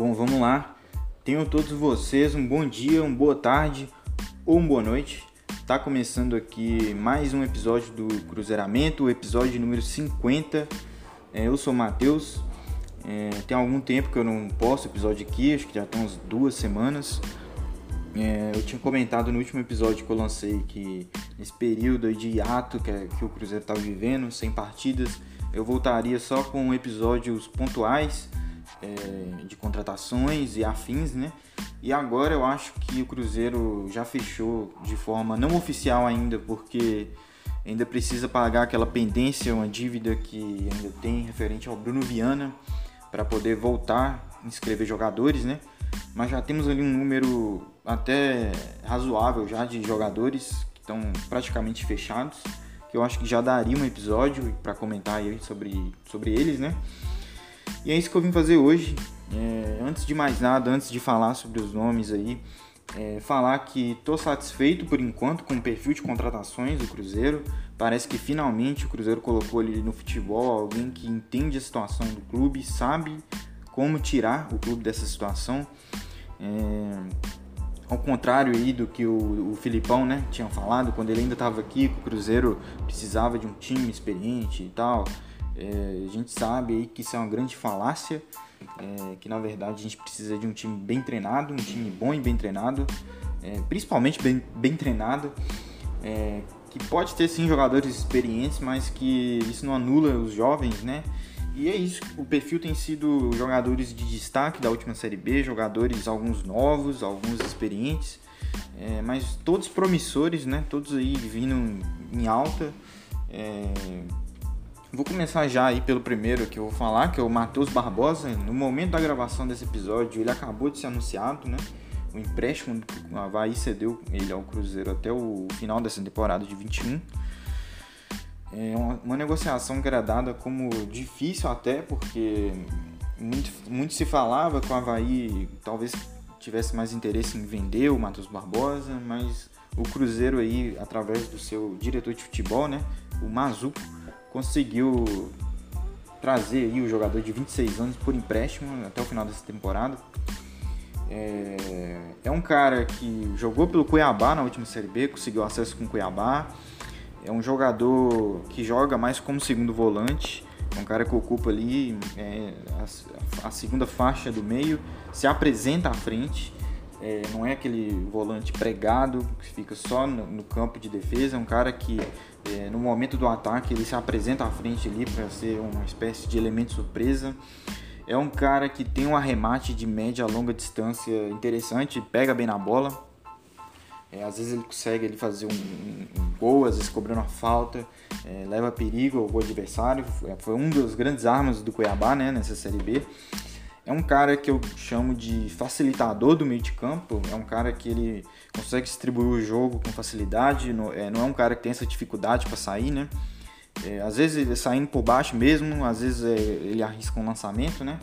Bom, vamos lá. Tenham todos vocês um bom dia, uma boa tarde ou uma boa noite. Tá começando aqui mais um episódio do Cruzeiramento, o episódio número 50. É, eu sou o Matheus. É, tem algum tempo que eu não posto episódio aqui, acho que já tem umas duas semanas. É, eu tinha comentado no último episódio que eu lancei que nesse período de hiato que, que o Cruzeiro estava vivendo, sem partidas, eu voltaria só com episódios pontuais é, de contratações e afins, né? E agora eu acho que o Cruzeiro já fechou de forma não oficial ainda, porque ainda precisa pagar aquela pendência, uma dívida que ainda tem referente ao Bruno Viana para poder voltar inscrever jogadores, né? Mas já temos ali um número até razoável já de jogadores que estão praticamente fechados, que eu acho que já daria um episódio para comentar aí sobre, sobre eles, né? E é isso que eu vim fazer hoje. É, antes de mais nada, antes de falar sobre os nomes aí, é, falar que estou satisfeito por enquanto com o perfil de contratações do Cruzeiro. Parece que finalmente o Cruzeiro colocou ali no futebol alguém que entende a situação do clube, sabe como tirar o clube dessa situação. É, ao contrário aí do que o, o Filipão né, tinha falado quando ele ainda estava aqui, que o Cruzeiro precisava de um time experiente e tal. É, a gente sabe aí que isso é uma grande falácia, é, que na verdade a gente precisa de um time bem treinado, um time bom e bem treinado, é, principalmente bem, bem treinado, é, que pode ter sim jogadores experientes, mas que isso não anula os jovens, né? E é isso, o perfil tem sido jogadores de destaque da última Série B, jogadores alguns novos, alguns experientes, é, mas todos promissores, né? Todos aí vindo em alta. Vou começar já aí pelo primeiro que eu vou falar, que é o Matheus Barbosa. No momento da gravação desse episódio, ele acabou de ser anunciado, né? O empréstimo que o Havaí cedeu ele ao Cruzeiro até o final dessa temporada de 21. É uma, negociação que era dada como difícil até, porque muito, muito se falava que o Havaí talvez tivesse mais interesse em vender o Matheus Barbosa, mas o Cruzeiro aí, através do seu diretor de futebol, né? O Mazuco, conseguiu trazer aí o jogador de 26 anos por empréstimo até o final dessa temporada. É, é um cara que jogou pelo Cuiabá na última Série B, conseguiu acesso com o Cuiabá. É um jogador que joga mais como segundo volante. É um cara que ocupa ali é, a, a, segunda faixa do meio, se apresenta à frente. É, não é aquele volante pregado que fica só no, no campo de defesa. É um cara que é, no momento do ataque ele se apresenta à frente ali para ser uma espécie de elemento surpresa. É um cara que tem um arremate de média a longa distância interessante, pega bem na bola. É, às vezes ele consegue ele fazer um, um, um, gol, às vezes cobrando uma falta, é, leva perigo ao gol adversário. Foi, foi um dos grandes armas do Cuiabá né, nessa Série B. É um cara que eu chamo de facilitador do meio de campo, é um cara que ele consegue distribuir o jogo com facilidade, não é, não é um cara que tem essa dificuldade para sair, né? É, às vezes ele saindo por baixo mesmo, às vezes é, ele arrisca um lançamento, né?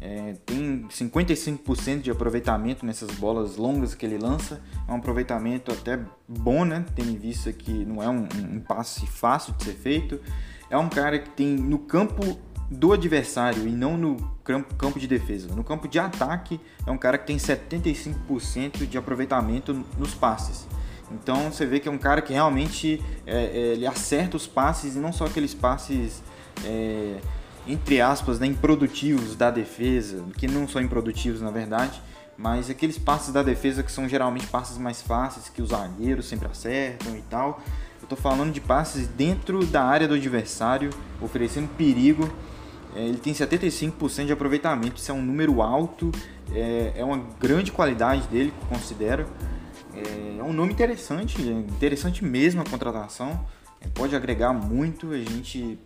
É, tem 55% de aproveitamento nessas bolas longas que ele lança. É um aproveitamento até bom, né? Tendo em vista que não é um, um passe fácil de ser feito. É um cara que tem no campo do adversário e não no campo de defesa. No campo de ataque, é um cara que tem 75% de aproveitamento nos passes. Então você vê que é um cara que realmente é, é, ele acerta os passes e não só aqueles passes, é, entre aspas, né, improdutivos da defesa, que não são improdutivos na verdade, mas aqueles passes da defesa que são geralmente passes mais fáceis, que os zagueiros sempre acertam e tal. Eu estou falando de passes dentro da área do adversário, oferecendo perigo é, ele tem 75% de aproveitamento, isso é um número alto, é, é uma grande qualidade dele, considero. É, é um nome interessante, é interessante mesmo a contratação, é, pode agregar muito. A gente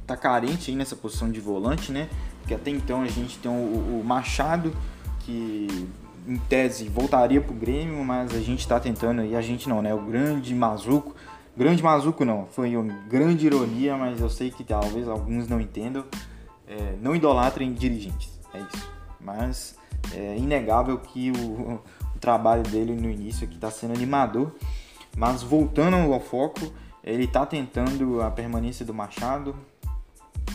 está carente aí nessa posição de volante, né? Porque até então a gente tem o, o Machado, que em tese voltaria para o Grêmio, mas a gente está tentando aí, a gente não, né? O grande Mazuco Grande Mazuco não, foi uma grande ironia, mas eu sei que talvez alguns não entendam. É, não idolatrem dirigentes, é isso. Mas é inegável que o, o trabalho dele no início aqui está sendo animador. Mas voltando ao foco, ele está tentando a permanência do Machado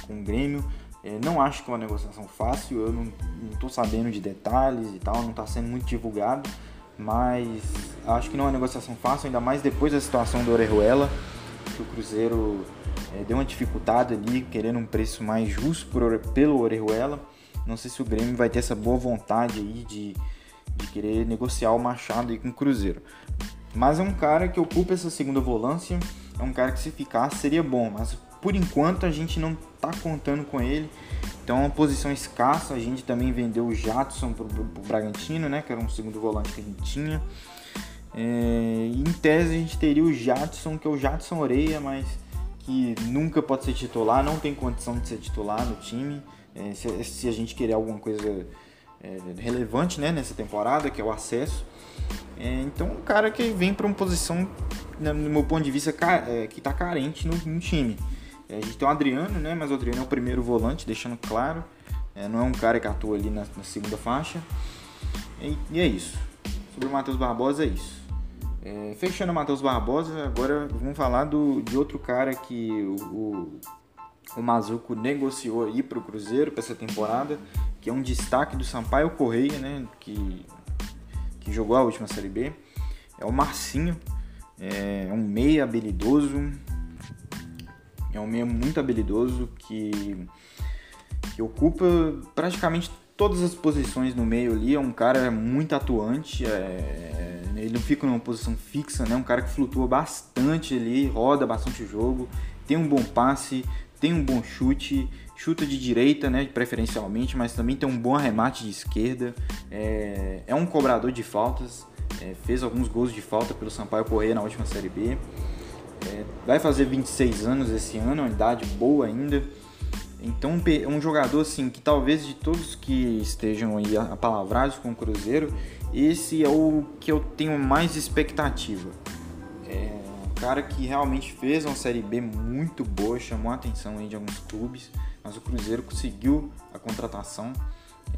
com o Grêmio. É, não acho que é uma negociação fácil, eu não estou sabendo de detalhes e tal, não está sendo muito divulgado, mas acho que não é uma negociação fácil, ainda mais depois da situação do Orejuela, que o Cruzeiro é, deu uma dificuldade ali, querendo um preço mais justo por, pelo Orejuela. Não sei se o Grêmio vai ter essa boa vontade aí de, de querer negociar o Machado aí com o Cruzeiro. Mas é um cara que ocupa essa segunda volância, é um cara que se ficar seria bom, mas por enquanto a gente não está contando com ele. Então é uma posição escassa. A gente também vendeu o Jadson para o Bragantino, né? Que era um segundo volante que a gente tinha. É, em tese a gente teria o Jadson, que é o Jadson Oreia, mas que nunca pode ser titular, não tem condição de ser titular no time. É, se, se, a gente querer alguma coisa é, relevante né, nessa temporada, que é o acesso. É, então, um cara que vem para uma posição, no meu ponto de vista, é, que está carente no, no time. É, a gente tem o Adriano, né? Mas o Adriano é o primeiro volante, deixando claro. É, não é um cara que atua ali na, na segunda faixa. E, e, é isso. Sobre o Matheus Barbosa é isso. É, fechando o Matheus Barbosa, agora vamos falar do, de outro cara que o, o, o Mazuco negociou aí para o Cruzeiro para essa temporada, que é um destaque do Sampaio Correia, né? Que que jogou a última Série B. É o Marcinho, é um meia habilidoso, é um meia muito habilidoso que, que ocupa praticamente todas as posições no meio ali. É um cara muito atuante, é, ele não fica numa posição fixa, né? Um cara que flutua bastante ali, roda bastante o jogo, tem um bom passe, tem um bom chute, chuta de direita, né, preferencialmente, mas também tem um bom arremate de esquerda. É, é um cobrador de faltas, é, fez alguns gols de falta pelo Sampaio Correia na última Série B. É, vai fazer 26 anos esse ano, uma idade boa ainda. Então, um jogador assim que talvez de todos que estejam aí apalavrados com o Cruzeiro, esse é o que eu tenho mais expectativa. É um cara que realmente fez uma Série B muito boa, chamou a atenção aí de alguns clubes mas o Cruzeiro conseguiu a contratação.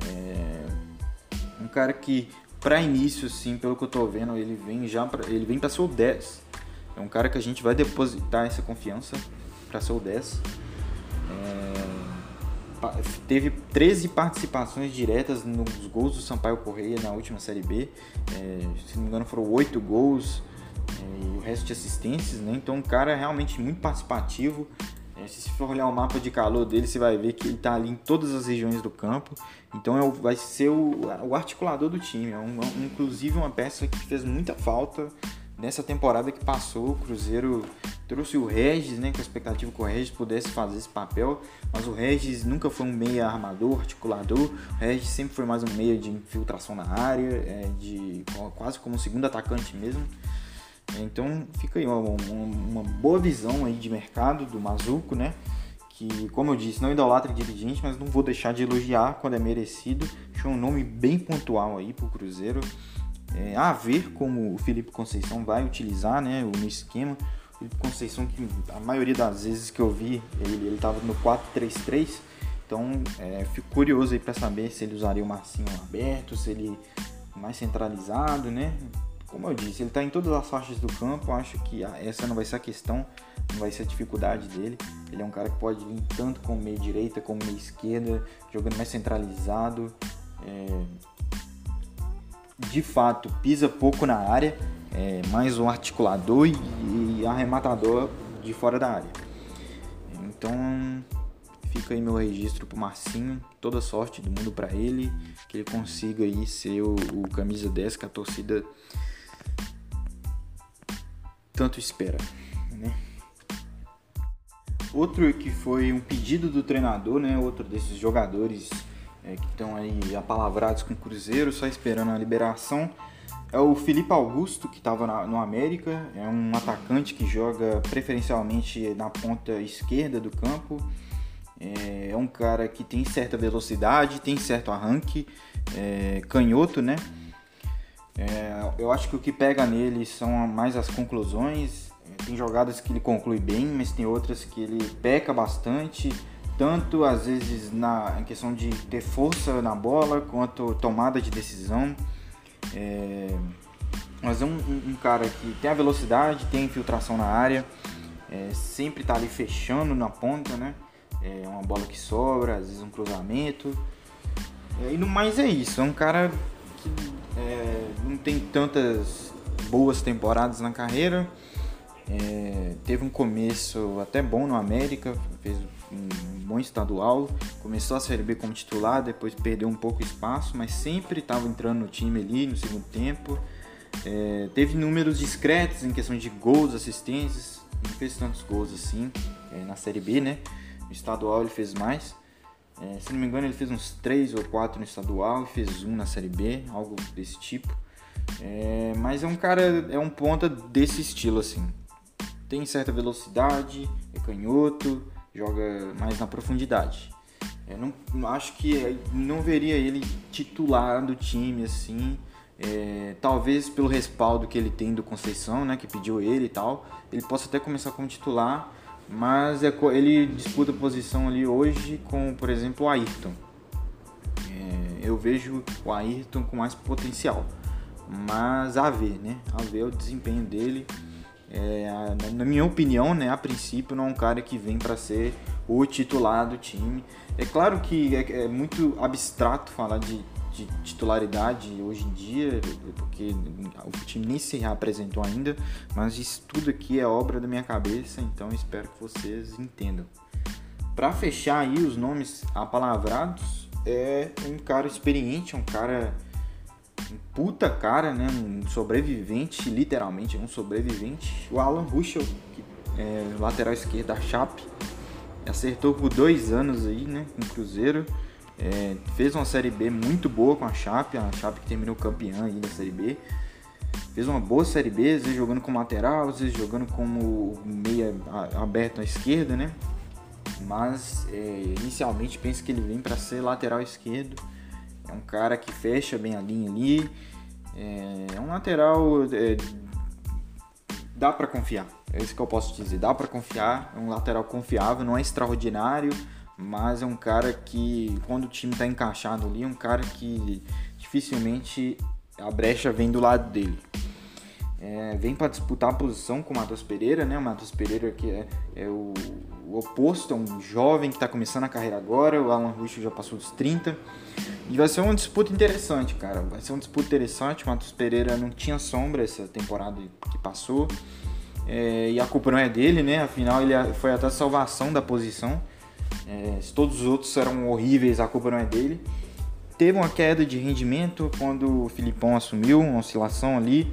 É um cara que, para início, sim, pelo que eu tô vendo, ele vem já ele vem para ser o 10. É um cara que a gente vai depositar essa confiança para ser o 10. É, teve 13 participações diretas nos gols do Sampaio Correia na última Série B. É, se não me engano, foram 8 gols é, e o resto de assistências. Né? Então, um cara realmente muito participativo. É, se você for olhar o mapa de calor dele, você vai ver que ele está ali em todas as regiões do campo. Então é, vai ser o, o articulador do time. É um, um, inclusive uma peça que fez muita falta nessa temporada que passou. O Cruzeiro trouxe o Regis, né, com a expectativa que o Regis pudesse fazer esse papel, mas o Regis nunca foi um meia armador, articulador. O Regis sempre foi mais um meia de infiltração na área, é, de quase como um segundo atacante mesmo. Então fica aí uma, uma, boa visão aí de mercado do Mazuco, né? Que, como eu disse, não idolatra dirigente, mas não vou deixar de elogiar quando é merecido. Achou um nome bem pontual aí pro Cruzeiro. É, a ver como o Felipe Conceição vai utilizar né, no esquema. O Felipe Conceição, que a maioria das vezes que eu vi, ele estava no 4-3-3. Então, é, fico curioso aí para saber se ele usaria o Marcinho aberto, se ele mais centralizado, né? como eu disse, ele está em todas as faixas do campo. Acho que essa não vai ser a questão, não vai ser a dificuldade dele. Ele é um cara que pode vir tanto com meia direita como meia esquerda, jogando mais centralizado. É... De fato, pisa pouco na área, é mais um articulador e, arrematador de fora da área. Então, fica aí meu registro pro Marcinho, toda sorte do mundo para ele, que ele consiga aí ser o, o camisa 10 que a torcida tanto espera. Né? Outro que foi um pedido do treinador, né? outro desses jogadores é, que estão aí apalavrados com o Cruzeiro, só esperando a liberação, é o Felipe Augusto, que estava no América. É um atacante que joga preferencialmente na ponta esquerda do campo. É, é um cara que tem certa velocidade, tem certo arranque, é, canhoto, né? É, eu acho que o que pega nele são mais as conclusões. É, tem jogadas que ele conclui bem, mas tem outras que ele peca bastante, tanto às vezes na questão de ter força na bola quanto tomada de decisão. É, mas é um, um, cara que tem a velocidade, tem a infiltração na área, é, sempre está ali fechando na ponta, né? é uma bola que sobra, às vezes um cruzamento. É, e no mais é isso, é um cara que é, não tem tantas boas temporadas na carreira. É, teve um começo até bom no América, fez um bom estadual, começou a Série B como titular, depois perdeu um pouco espaço, mas sempre estava entrando no time ali no segundo tempo. É, teve números discretos em questão de gols, assistências, não fez tantos gols assim é, na Série B, né? No estadual ele fez mais. É, se não me engano, ele fez uns 3 ou 4 no estadual e fez um na Série B, algo desse tipo. É, mas é um cara, é um ponta desse estilo assim. Tem certa velocidade, é canhoto, joga mais na profundidade. Eu não acho que não veria ele titular do time assim. É, talvez pelo respaldo que ele tem do Conceição, né, que pediu ele e tal, ele possa até começar como titular, mas é, ele disputa posição ali hoje com, por exemplo, o Ayrton. É, eu vejo o Ayrton com mais potencial, mas a ver, né? A ver o desempenho dele. É, na minha opinião, né, a princípio não é um cara que vem para ser o titular do time. É claro que é, é muito abstrato falar de de titularidade hoje em dia, porque o time nem se reapresentou ainda, mas isso tudo aqui é obra da minha cabeça, então espero que vocês entendam. Para fechar aí os nomes apalavrados, é um cara experiente, um cara puta cara, né, um sobrevivente, literalmente um sobrevivente, o Alan Ruschel, que é lateral esquerdo da Chape, acertou por dois anos aí, né, com o Cruzeiro é, fez uma Série B muito boa com a Chape, a Chape que terminou campeã aí da Série B. Fez uma boa Série B, às vezes jogando como lateral, às vezes jogando como meia aberto à esquerda, né? Mas é, inicialmente penso que ele vem para ser lateral esquerdo. É um cara que fecha bem a linha ali. É, um lateral. É, dá para confiar. É isso que eu posso dizer. Dá para confiar. É um lateral confiável, não é extraordinário mas é um cara que, quando o time está encaixado ali, é um cara que dificilmente a brecha vem do lado dele. É, vem para disputar a posição com o Matheus Pereira, né? O Matheus Pereira que é, é o, o, oposto, é um jovem que está começando a carreira agora, o Alan Russo já passou dos 30. E vai ser uma disputa interessante, cara. Vai ser uma disputa interessante. O Matheus Pereira não tinha sombra essa temporada que passou. É, e a culpa não é dele, né? Afinal, ele foi até a salvação da posição. É, se todos os outros eram horríveis, a culpa não é dele. Teve uma queda de rendimento quando o Filipão assumiu, uma oscilação ali.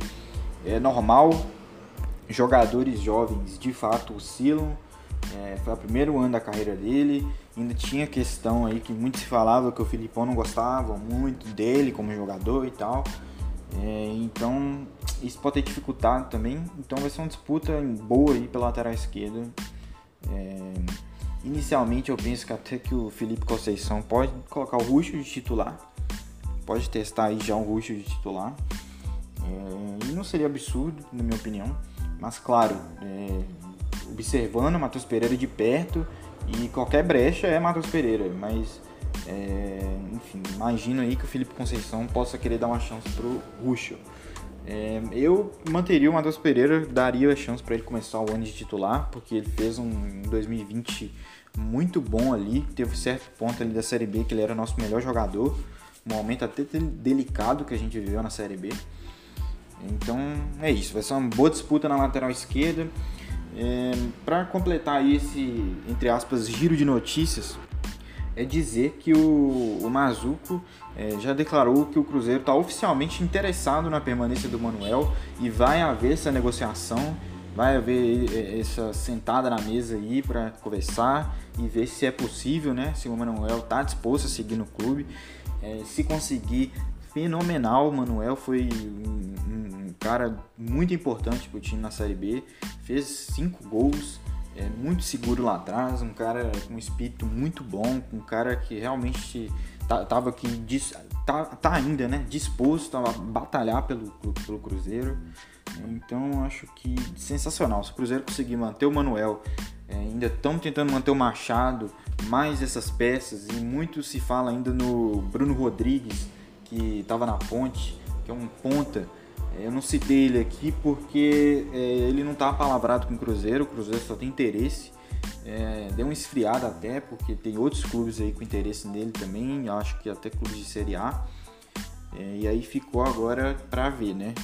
É normal. Jogadores jovens de fato oscilam. É, foi o primeiro ano da carreira dele. Ainda tinha questão aí que muito se falava que o Filipão não gostava muito dele como jogador e tal. É, então isso pode ter dificultado também. Então vai ser uma disputa boa aí pela lateral esquerda. É, Inicialmente eu penso que até que o Felipe Conceição pode colocar o Ruxo de titular. Pode testar aí já o Ruxo de titular. É, e não seria absurdo, na minha opinião. Mas claro, é, observando Matheus Pereira de perto e qualquer brecha é Matheus Pereira. Mas é, enfim, imagino aí que o Felipe Conceição possa querer dar uma chance pro Ruxo. É, eu manteria o Matheus Pereira, daria a chance para ele começar o ano de titular, porque ele fez um 2020 muito bom ali, teve certo ponto ali da Série B que ele era o nosso melhor jogador, um momento até delicado que a gente viveu na Série B. Então é isso, vai ser uma boa disputa na lateral esquerda. É, para completar esse, entre aspas, giro de notícias, é dizer que o, o Mazuco é, já declarou que o Cruzeiro está oficialmente interessado na permanência do Manuel e vai haver essa negociação, vai haver é, essa sentada na mesa aí para conversar e ver se é possível, né? Se o Manuel está disposto a seguir no clube. É, se conseguir, fenomenal. O Manuel foi um, um cara muito importante para o time na Série B, fez cinco gols é, muito seguro lá atrás, um cara com um espírito muito bom, um cara que realmente tá, tava aqui, tá, tá ainda, né, disposto a batalhar pelo, pelo Cruzeiro. Então acho que sensacional. Se o Cruzeiro conseguir manter o Manuel, é, ainda estão tentando manter o Machado, mais essas peças, e muito se fala ainda no Bruno Rodrigues, que estava na ponte, que é um ponta eu não citei ele aqui porque é, ele não está palavrado com o Cruzeiro, o Cruzeiro só tem interesse. É, deu uma esfriada até, porque tem outros clubes aí com interesse nele também, acho que até clubes de Série A. É, e aí ficou agora para ver, né?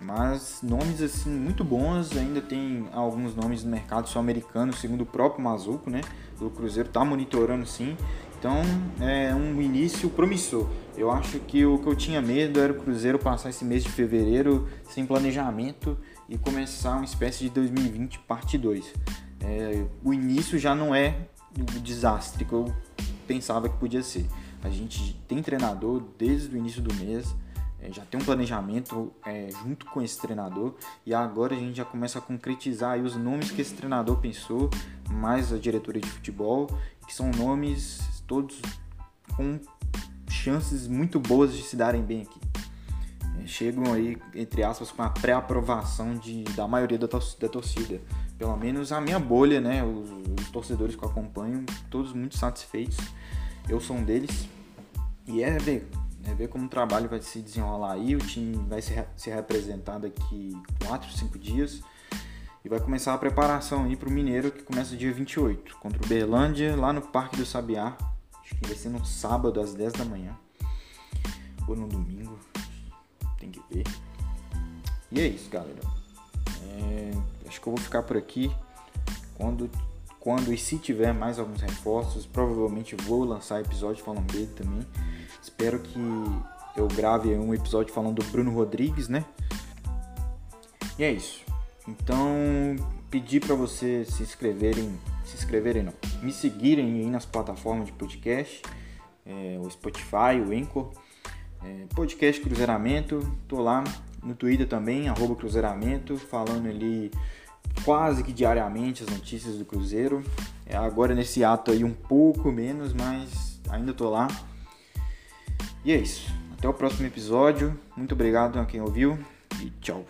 Mas nomes assim muito bons, ainda tem alguns nomes no mercado sul-americano, segundo o próprio Mazuco, né? O Cruzeiro tá monitorando sim. Então é um início promissor. Eu acho que o que eu tinha medo era o Cruzeiro passar esse mês de fevereiro sem planejamento e começar uma espécie de 2020 parte 2. É, o início já não é o desastre que eu pensava que podia ser. A gente tem treinador desde o início do mês, é, já tem um planejamento é, junto com esse treinador e agora a gente já começa a concretizar os nomes que esse treinador pensou, mais a diretoria de futebol, que são nomes todos com chances muito boas de se darem bem aqui. É, chegam aí, entre aspas, com a pré-aprovação da maioria da, da torcida. Pelo menos a minha bolha, né? Os, os torcedores que eu acompanho, todos muito satisfeitos. Eu sou um deles. E é ver é ver como o trabalho vai se desenrolar aí. O time vai ser, ser representado daqui 4, 5 dias. E vai começar a preparação aí para o Mineiro, que começa dia 28, contra o Berlândia, lá no Parque do Sabiá. Acho que vai ser no sábado, às 10 da manhã. Ou no domingo. Tem que ver. E é isso, galera. É, acho que eu vou ficar por aqui. Quando, quando e se tiver mais alguns reforços, provavelmente vou lançar episódio falando dele também. Espero que eu grave um episódio falando do Bruno Rodrigues, né? E é isso. Então, pedir para vocês se inscreverem, se inscreverem não, me seguirem aí nas plataformas de podcast, é, o Spotify, o Anchor, é, podcast Cruzeiramento, tô lá no Twitter também, arroba Cruzeiramento, falando ali quase que diariamente as notícias do Cruzeiro. É, agora nesse ato aí um pouco menos, mas ainda tô lá. E é isso. Até o próximo episódio. Muito obrigado a quem ouviu e tchau.